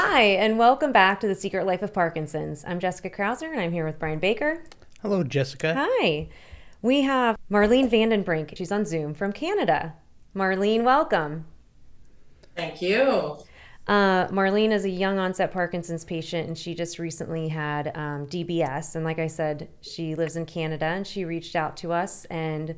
Hi, and welcome back to The Secret Life of Parkinson's. I'm Jessica Krauser, and I'm here with Brian Baker. Hello, Jessica. Hi. We have Marlene Vandenbrink. She's on Zoom from Canada. Marlene, welcome. Thank you. Uh, Marlene is a young onset Parkinson's patient, and she just recently had um, DBS. And like I said, she lives in Canada, and she reached out to us and,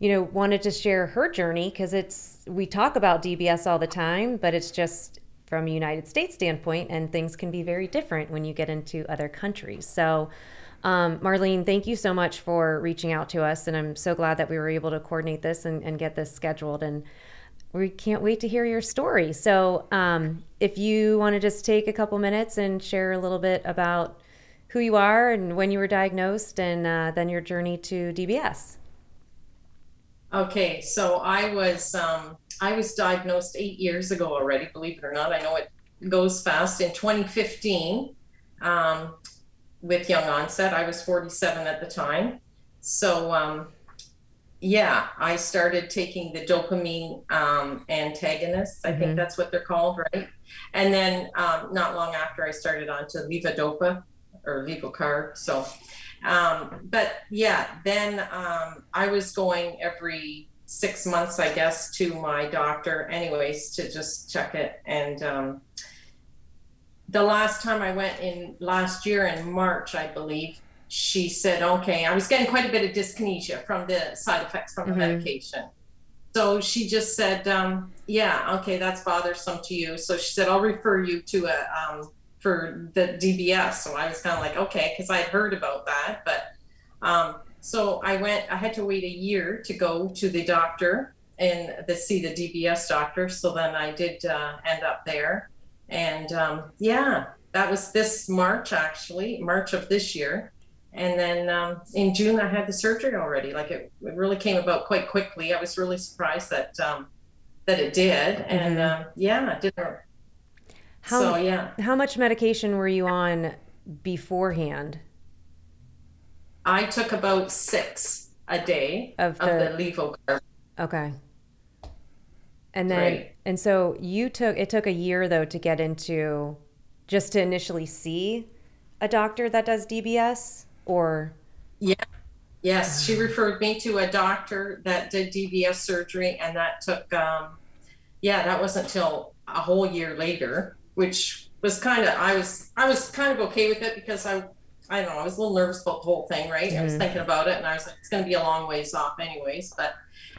you know, wanted to share her journey because it's we talk about DBS all the time, but it's just from a United States standpoint, and things can be very different when you get into other countries. So. Um, Marlene, thank you so much for reaching out to us, and I'm so glad that we were able to coordinate this and, and get this scheduled. And we can't wait to hear your story. So, um, if you want to just take a couple minutes and share a little bit about who you are and when you were diagnosed, and uh, then your journey to DBS. Okay, so I was um, I was diagnosed eight years ago already. Believe it or not, I know it goes fast. In 2015, um, with young onset, I was 47 at the time. So um, yeah, I started taking the dopamine um, antagonists. I mm-hmm. think that's what they're called, right? And then um, not long after, I started on to levodopa or Levocarb. So, um, but yeah, then um, I was going every six months, I guess, to my doctor, anyways, to just check it. And um, the last time I went in last year in March, I believe, she said, okay, I was getting quite a bit of dyskinesia from the side effects from mm-hmm. the medication. So she just said, um, yeah, okay, that's bothersome to you. So she said, I'll refer you to a, um, for the DBS. So I was kind of like, okay, because I had heard about that. But um, so I went, I had to wait a year to go to the doctor and to see the DBS doctor. So then I did uh, end up there. And um, yeah, that was this March, actually, March of this year and then um, in June I had the surgery already. Like it, it, really came about quite quickly. I was really surprised that um, that it did, and mm-hmm. uh, yeah, it did. How, so yeah, how much medication were you on beforehand? I took about six a day of the, of the Levocarb. Okay. And then, right. and so you took it took a year though to get into just to initially see a doctor that does DBS or yeah yes she referred me to a doctor that did dbs surgery and that took um, yeah that wasn't until a whole year later which was kind of i was i was kind of okay with it because i i don't know i was a little nervous about the whole thing right mm-hmm. i was mm-hmm. thinking about it and i was like it's going to be a long ways off anyways but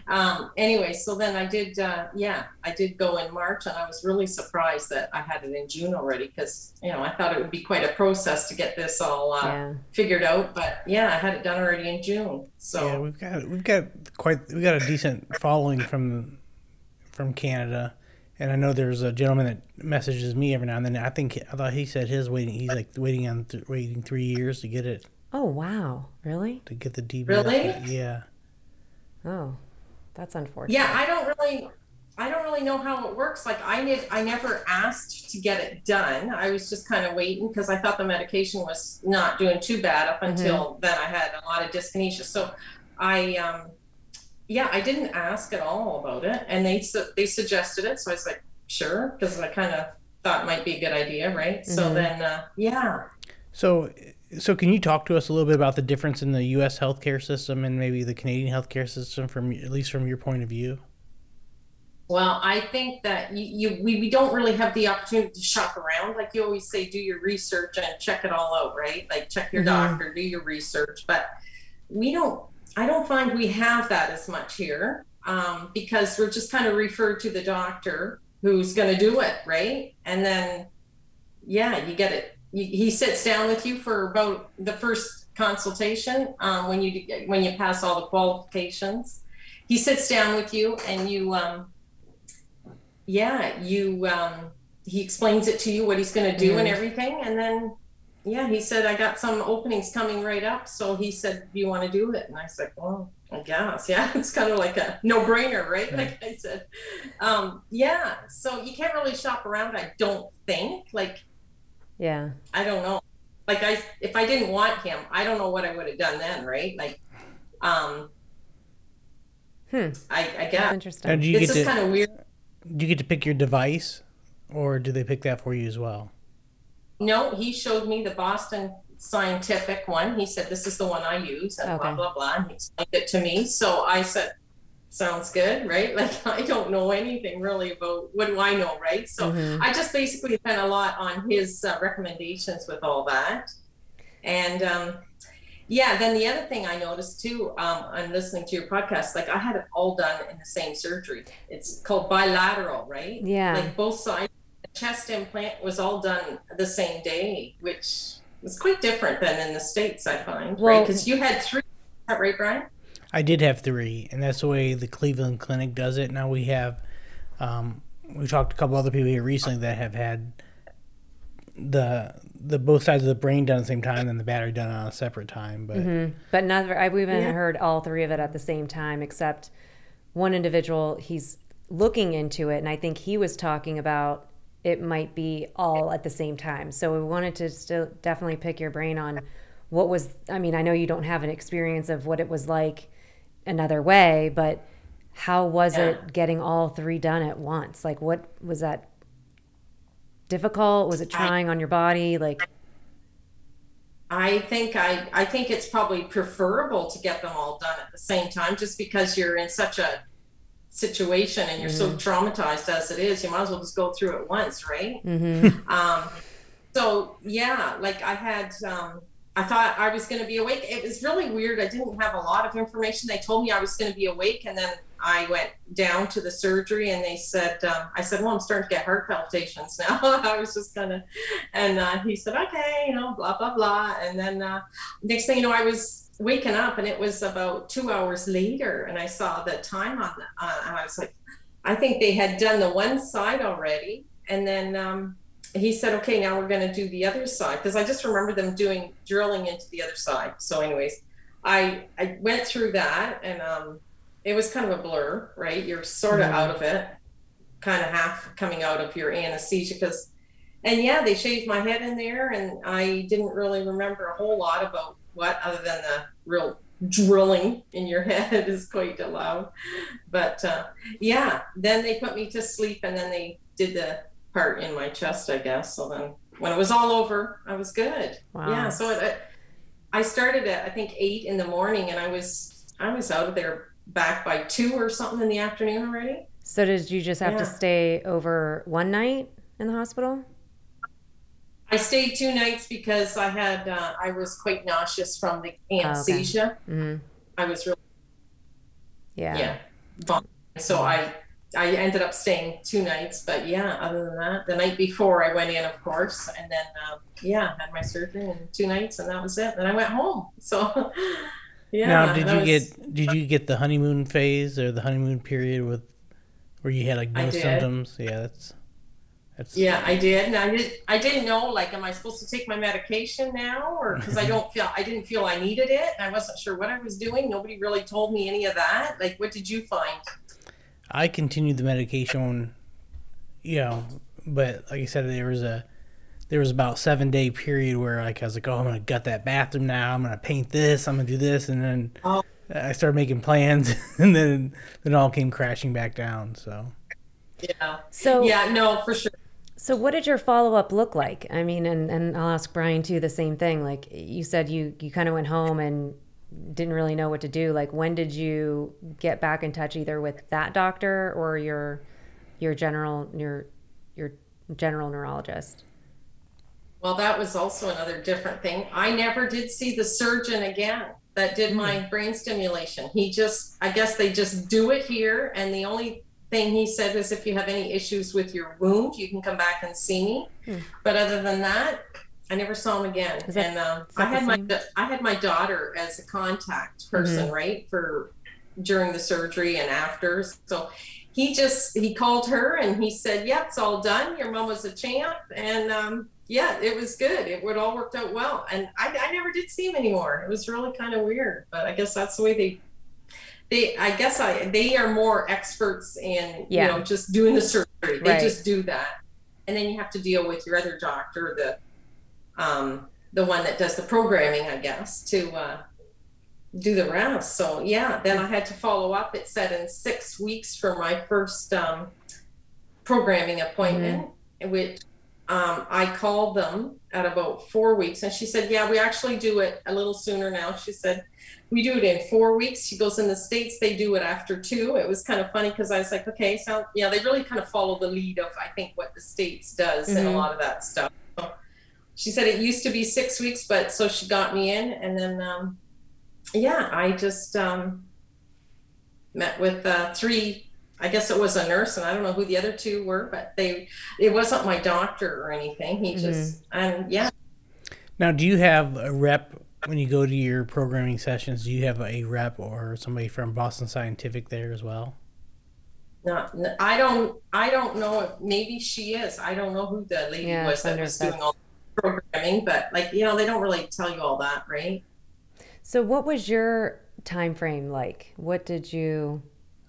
um, anyway, so then I did, uh, yeah, I did go in March, and I was really surprised that I had it in June already because you know I thought it would be quite a process to get this all uh, yeah. figured out. But yeah, I had it done already in June. So yeah, we've got we've got quite we got a decent following from from Canada. And I know there's a gentleman that messages me every now and then. I think I thought he said his waiting. He's like waiting on th- waiting three years to get it. Oh wow! Really? To get the DBS. Really? Yeah. Oh. That's unfortunate. Yeah, I don't really I don't really know how it works. Like I ne- I never asked to get it done. I was just kind of waiting because I thought the medication was not doing too bad up until mm-hmm. then I had a lot of dyskinesia. So I um yeah, I didn't ask at all about it and they su- they suggested it. So I was like, sure, because I kind of thought it might be a good idea, right? Mm-hmm. So then uh, yeah. So so, can you talk to us a little bit about the difference in the U.S. healthcare system and maybe the Canadian healthcare system, from at least from your point of view? Well, I think that you, you we, we don't really have the opportunity to shop around. Like you always say, do your research and check it all out, right? Like check your mm-hmm. doctor, do your research. But we don't. I don't find we have that as much here um, because we're just kind of referred to the doctor who's going to do it, right? And then, yeah, you get it he sits down with you for about the first consultation um, when you when you pass all the qualifications. He sits down with you and you, um, yeah, you. Um, he explains it to you what he's going to do mm. and everything, and then yeah, he said I got some openings coming right up. So he said, "Do you want to do it?" And I said, "Well, I guess, yeah." It's kind of like a no-brainer, right? Like I said, um, yeah. So you can't really shop around. I don't think like yeah. I don't know. Like I, if I didn't want him, I don't know what I would have done then, right? Like, um, hmm. I, I guess. That's interesting. And do you this get is kind of weird. Do you get to pick your device, or do they pick that for you as well? No, he showed me the Boston Scientific one. He said, "This is the one I use," and Okay. blah blah blah. And he explained it to me. So I said, "Sounds good, right?" Like I don't know anything really about what do I know, right? So Mhm. I just basically spent a lot on his uh, recommendations with all that. And um, yeah, then the other thing I noticed too, um, I'm listening to your podcast, like I had it all done in the same surgery. It's called bilateral, right? Yeah. Like both sides. The chest implant was all done the same day, which was quite different than in the States, I find, right? Because you had three, right, Brian? I did have three, and that's the way the Cleveland Clinic does it. Now we have, um, we talked to a couple other people here recently that have had the the both sides of the brain done at the same time, and the battery done on a separate time. But Mhm. But neither I we haven't Yeah. heard all three of it at the same time, except one individual. He's looking into it, and I think he was talking about it might be all at the same time. So we wanted to still definitely pick your brain on what was. I mean, I know you don't have an experience of what it was like another way, but how was Yeah. it getting all three done at once? Like, what was that difficult? Was it trying on your body? Like, I think I I think it's probably preferable to get them all done at the same time, just because you're in such a situation and you're so traumatized as it is. You might as well just go through it once, right? mhm. Um, so yeah, like I had, um, I thought I was going to be awake. It was really weird. I didn't have a lot of information. They told me I was going to be awake, and then I went down to the surgery, and they said, um, I said, well, I'm starting to get heart palpitations now. I was just kind of, and uh, he said, okay, you know, blah blah blah, and then uh, next thing you know, I was waking up, and it was about two hours later, and I saw the time on, the, uh, and I was like, I think they had done the one side already, and then. Um, he said, okay, now we're going to do the other side because I just remember them doing drilling into the other side. So, anyways, I I went through that and um, it was kind of a blur, right? You're sort of Mhm. out of it, kind of half coming out of your anesthesia because, and yeah, they shaved my head in there and I didn't really remember a whole lot about what other than the real drilling in your head is quite loud. But uh, yeah, then they put me to sleep and then they did the part in my chest, I guess. So then when it was all over, I was good. Wow. Yeah. So it, it, I started at I think eight in the morning, and I was I was out of there back by two or something in the afternoon already. So did you just have to stay over one night in the hospital? I stayed two nights because I had uh, I was quite nauseous from the anesthesia. hmm I was really Yeah. yeah. vomiting. So I I ended up staying two nights, but yeah. Other than that, the night before I went in, of course, and then um, yeah, had my surgery in two nights, and that was it. Then I went home. So yeah. now, did you was- get did you get the honeymoon phase or the honeymoon period with where you had like no symptoms? Yeah, that's that's Yeah, I did. And I did. I didn't know. Like, am I supposed to take my medication now, or because I mm-hmm. don't feel I didn't feel I needed it. I wasn't sure what I was doing. Nobody really told me any of that. Like, what did you find? I continued the medication, you know, but like I said, there was a there was about seven day period where like I was like, oh, I'm gonna gut that bathroom now. I'm gonna paint this. I'm gonna do this, and then Oh. I started making plans, and then then it all came crashing back down. So Yeah. So Yeah. No, for sure. So what did your follow up look like? I mean, and and I'll ask Brian too the same thing. Like you said, you you kind of went home and didn't really know what to do. Like when did you get back in touch either with that doctor or your your general your your general neurologist? Well, that was also another different thing. I never did see the surgeon again that did hmm. my brain stimulation. He just, I guess they just do it here. And the only thing he said was if you have any issues with your wound, you can come back and see me. Hmm. But other than that, I never saw him again. That- and um, I had my I had my daughter as a contact person, Mm-hmm. right, for during the surgery and after. So he just he called her and he said, "Yep, it's all done. Your mom was a champ." And um, yeah, it was good. It would all worked out well. And I, I never did see him anymore. It was really kind of weird, but I guess that's the way they. They, I guess I, they are more experts in, Yeah. you know, just doing the surgery. They Right. just do that. And then you have to deal with your other doctor, the, um, the one that does the programming, I guess, to, uh, do the rest. So yeah, then I had to follow up. It said in six weeks for my first, um, programming appointment, which um, I called them at about four weeks, and she said, "Yeah, we actually do it a little sooner now." She said, "We do it in four weeks." She goes, "In the states, they do it after two. It was kind of funny because I was like, "Okay, so yeah, they really kind of follow the lead of I think what the states does and a Mhm. lot of that stuff." So she said it used to be six weeks, but so she got me in, and then um, yeah, I just um, met with uh, three I guess it was a nurse, and I don't know who the other two were, but they, it wasn't my doctor or anything. He mm-hmm. just, and yeah, Now, do you have a rep when you go to your programming sessions? Do you have a rep or somebody from Boston Scientific there as well? not, I don't, I don't know if maybe she is. I don't know who the lady Yeah, was that was doing all the programming, but like, you know, they don't really tell you all that, right? So, what was your time frame like? What did you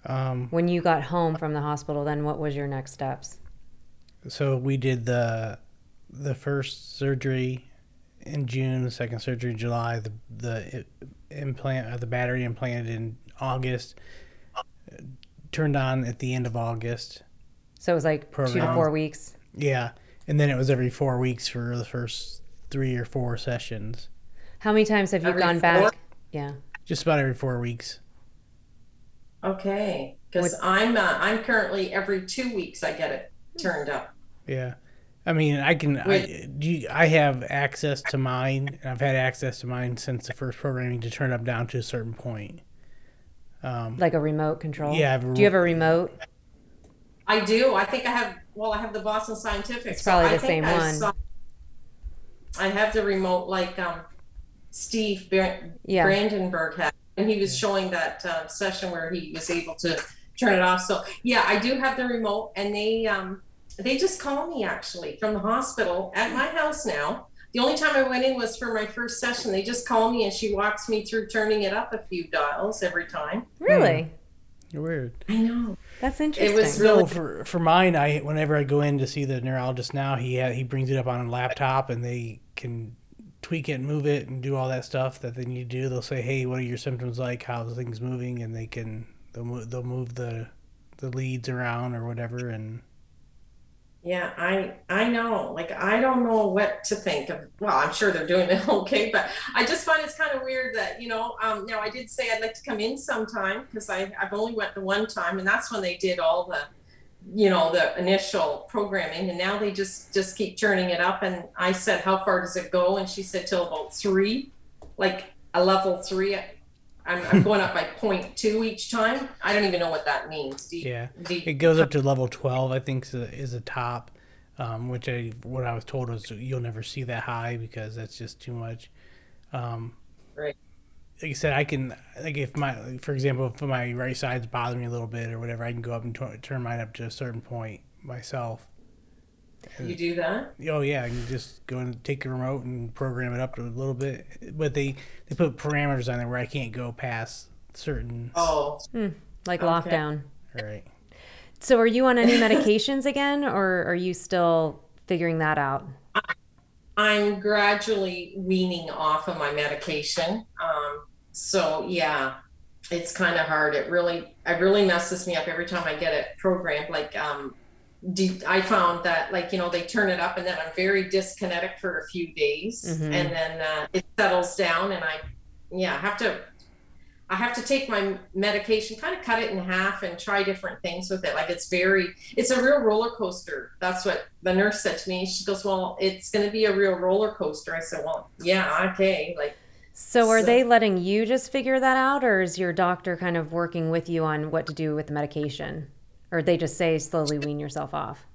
Um, when you got home from the hospital? Then what was your next steps? so we did the the first surgery in June, the second surgery in July, the the implant, uh, the battery implanted in August, uh, turned on at the end of August. So it was like two to four weeks. Yeah, and then it was every four weeks for the first three or four sessions, How many times have you Every gone four? back? Yeah. just about every four weeks. Okay. Cause I'm, uh, I'm currently every two weeks I get it turned up. Yeah. I mean, I can. I, do you, I have access to mine, and I've had access to mine since the first programming to turn up down to a certain point. Um, Like a remote control? Yeah, I have a Do you have a remote? I do. I think I have. Well, I have the Boston Scientific. It's probably I the think same I one. saw- I have the remote, like um, Steve Bar- Yeah. Brandenburg had, and he was showing that uh, session where he was able to turn it off. So yeah, I do have the remote, and they um, they just call me actually from the hospital at my house now. The only time I went in was for my first session. They just call me, and she walks me through turning it up a few dials every time. Really? You're weird. I know. That's interesting. It was No, for for mine, I whenever I go in to see the neurologist now, he ha he brings it up on a laptop, and they can tweak it and move it and do all that stuff that they need to do. They'll say, "Hey, what are your symptoms like? How the thing's moving?" And they can they'll move, they'll move the the leads around or whatever, and Yeah, I I know. Like I don't know what to think of. Well, I'm sure they're doing it okay, but I just find it's kind of weird that you know. Um, now I did say I'd like to come in sometime because I I've only went the one time, and that's when they did all the, you know, the initial programming, and now they just just keep turning it up. And I said, how far does it go? And she said till about three, like a level three. I'm, I'm going up by point two each time. I don't even know what that means. You- yeah. It goes up to level twelve, I think, is a top. Um, which I what I was told was you'll never see that high because that's just too much. Um, Right. Like I said, I can like if my for example if my right side's bothering me a little bit or whatever, I can go up and t- turn mine up to a certain point myself. you do that? Oh yeah, I can just go and take a remote and program it up to a little bit. But they they put parameters on there where I can't go past certain. Oh, like Okay. lockdown. Right. So are you on any medications again, or are you still figuring that out? I'm gradually weaning off of my medication. Um, so yeah, it's kind of hard. It really, it really messes me up every time I get it programmed. Like, um, I found that like, you know, they turn it up and then I'm very dyskinetic for a few days Mhm. and then, uh, it settles down and I, yeah, I have to, I have to take my medication, kind of cut it in half and try different things with it. Like it's very, it's a real roller coaster. That's what the nurse said to me. She goes, Well, it's going to be a real roller coaster. I said, Well, yeah, okay. Like, So are So- they letting you just figure that out, or is your doctor kind of working with you on what to do with the medication, or they just say slowly wean yourself off?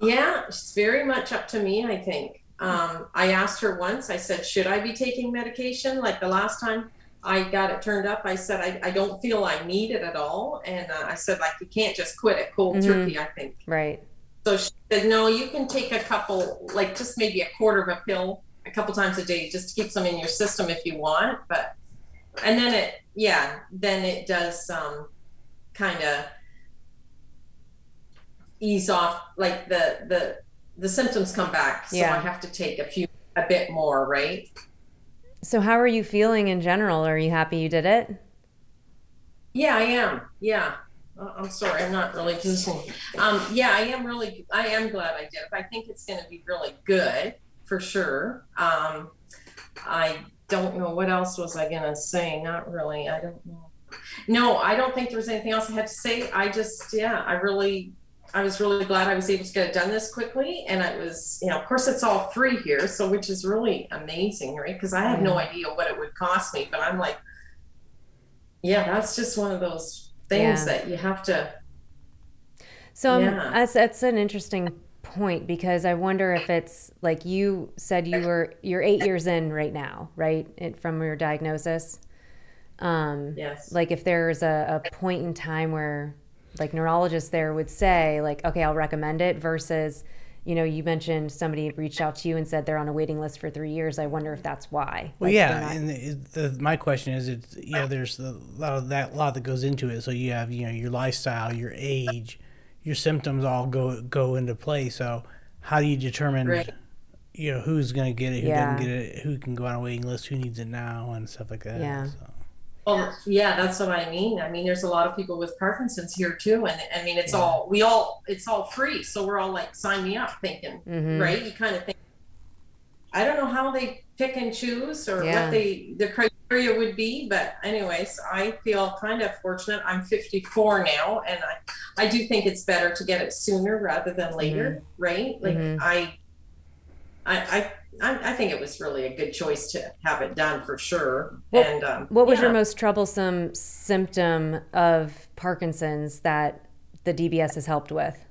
yeah, it's very much up to me, I think. Um, I asked her once, I said, Should I be taking medication? Like the last time I got it turned up, I said, I, I don't feel I need it at all. And uh, I said, like, you can't just quit it cold Mhm. turkey, I think. Right. So she said, no, you can take a couple, like just maybe a quarter of a pill a couple times a day just to keep some in your system if you want. But, and then it, yeah, then it does um, kind of ease off, like the, the, the symptoms come back. So Yeah. I have to take a few, a bit more, right? So how are you feeling in general? Are you happy you did it? Yeah, I am. Yeah. Uh, I'm sorry, I'm not really listening. Um, yeah, I am really, I am glad I did. I think it's going to be really good for sure. Um, I don't know what else was I going to say. Not really. I don't know. No, I don't think there was anything else I had to say. I just, yeah, I really, I was really glad I was able to get it done this quickly. And it was, you know, of course, it's all free here, so which is really amazing, right? Because I had no idea what it would cost me, but I'm like, yeah, that's just one of those things Yeah. that you have to. So um, that's that's an interesting point because I wonder if it's like you said you were you're eight years in right now, right? It, from your diagnosis. Um, Yes. like if there's a, a point in time where like neurologists there would say like okay i'll recommend it versus you know you mentioned somebody reached out to you and said they're on a waiting list for three years i wonder if that's why Well, Like, yeah, not- and the, the, my question is, it's you know, there's a lot of that lot that goes into it. So you have you know your lifestyle, your age, your symptoms all go go into play. So how do you determine, Right. you know, who's going to get it, who Yeah. doesn't get it, who can go on a waiting list, who needs it now, and stuff like that. Yeah. So. Well, yeah, that's what I mean. I mean, there's a lot of people with Parkinson's here too, and I mean, it's all we all it's all free, so we're all like, sign me up, thinking, Mhm. right? You kind of think. I don't know how they pick and choose or Yeah. what they the criteria would be, but anyways, I feel kind of fortunate. I'm 54 now, and I I do think it's better to get it sooner rather than later, right? Like Mhm. I. I, I I think it was really a good choice to have it done for sure. What- and um, what was your most troublesome symptom of parkinson's that the dbs has helped with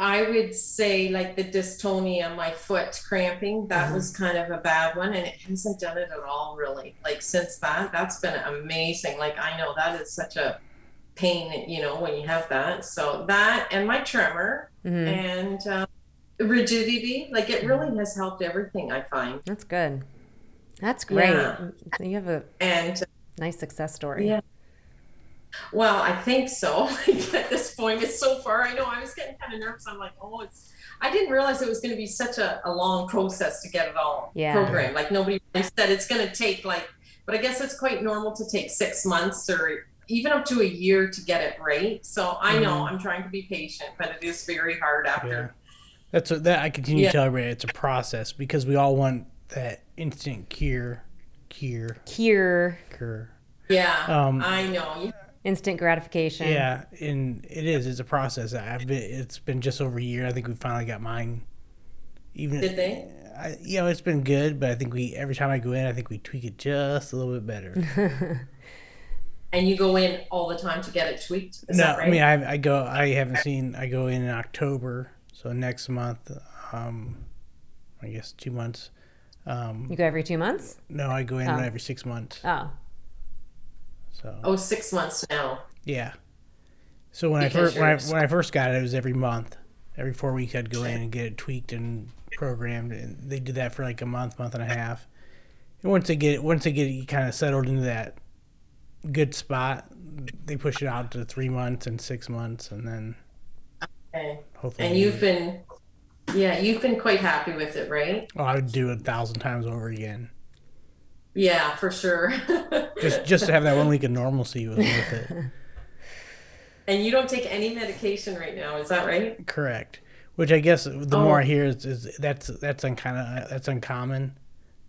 I would say like the dystonia, my foot cramping, that Mhm. was kind of a bad one. And it hasn't done it at all really. Like since that, that's been amazing. Like I know that is such a pain, you know, when you have that. So that and my tremor Mhm. and um, rigidity, like it really has helped everything I find. that's good that's great Yeah. you have a And nice success story Yeah. Well, I think so. At this point, it's so far. I know I was getting kind of nervous. I'm like, oh, it's. I didn't realize it was going to be such a, a long process to get it all Yeah. programmed. Like nobody really said it's going to take like, but I guess it's quite normal to take six months or even up to a year to get it right. So I know Mhm. I'm trying to be patient, but it is very hard after. Yeah. That's what that I continue Yeah. to tell everybody. It's a process because we all want that instant cure, cure, cure cure. Yeah, Um, I know. You- instant gratification Yeah, and it is. It's a process. I've been. It's been just over a year. I think we finally got mine. Even Did they? I, you know, it's been good, but I think we every time I go in, I think we tweak it just a little bit better. And you go in all the time to get it tweaked. Is no, that right? I mean, I, I go. I haven't seen. I go in in October, so next month. Um, I guess two months. Um, you go every two months no, I go in Oh. every six months. oh So oh, six months now. yeah. So when I first when I, when I first got it, it was every month. Every four weeks, I'd go in and get it tweaked and programmed, and they did that for like a month, month and a half. And once they get it, once they get it kind of settled into that good spot, they push it out to three months and six months, and then Okay. hopefully. And you've been, yeah, you've been quite happy with it, right? Oh, I would do it a thousand times over again. Yeah, for sure. Just just to have that one week of normalcy was worth it. and you don't take any medication right now, is that right? Correct. Which I guess the Oh. more I oh. hear is, is that's that's un, kind of that's uncommon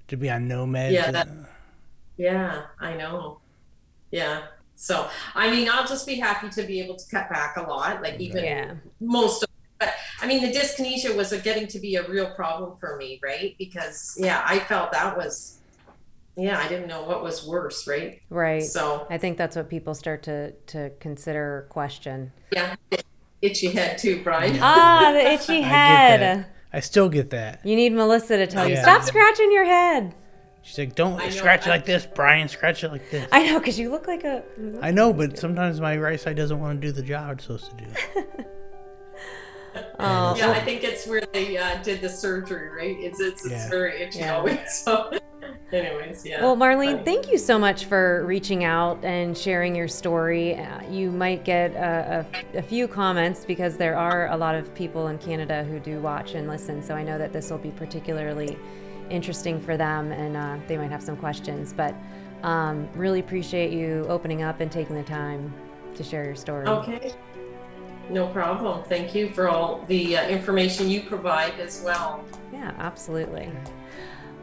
to be on no meds. Yeah, that- Yeah, I know. Yeah. So, I mean, I'll just be happy to be able to cut back a lot, like even yeah most of it. but I mean, the dyskinesia was a, getting to be a real problem for me, right? Because, yeah, I felt that was, yeah, I didn't know what was worse, right? right So, i think that's what people start to to consider question yeah, itchy head too, Brian. ah the itchy I get head that. I still get that. you need melissa to tell you stop scratching your head She's like, "Don't know, scratch it like this, Brian. Scratch it like this." i know because you look like a I know, but sometimes my right side doesn't want to do the job it's supposed to do. oh Yeah, I think it's where they uh, did the surgery, right? It's it's, it's Yeah. very itchy Yeah. always. So, anyways, yeah. Well, Marlene, But- thank you so much for reaching out and sharing your story. Uh, you might get a, a, a few comments because there are a lot of people in Canada who do watch and listen. So I know that this will be particularly interesting for them and uh, they might have some questions. But um, really appreciate you opening up and taking the time. to share your story. Okay. No problem. Thank you for all the uh, information you provide as well. Yeah, absolutely.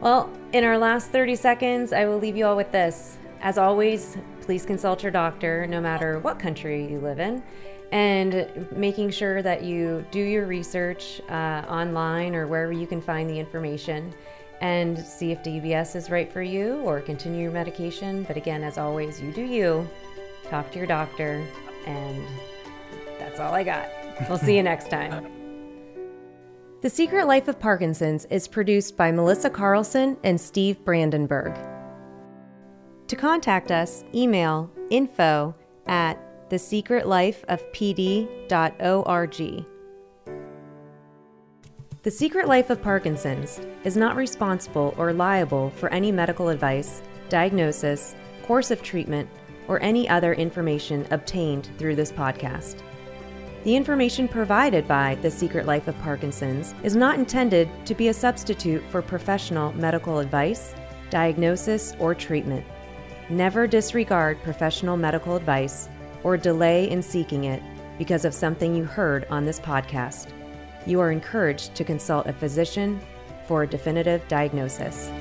Well, in our last 30 seconds, I will leave you all with this. As always, please consult your doctor no matter what country you live in and making sure that you do your research uh, online or wherever you can find the information and see if DBS is right for you or continue your medication. But again, as always, you do you. Talk to your doctor, and that's all I got. We'll see you next time. The Secret Life of Parkinson's is produced by Melissa Carlson and Steve Brandenburg. To contact us, email info at thesecretlifeofpd.org. The Secret Life of Parkinson's is not responsible or liable for any medical advice, diagnosis, course of treatment, or any other information obtained through this podcast. The information provided by The Secret Life of Parkinson's is not intended to be a substitute for professional medical advice, diagnosis, or treatment. Never disregard professional medical advice or delay in seeking it because of something you heard on this podcast. You are encouraged to consult a physician for a definitive diagnosis.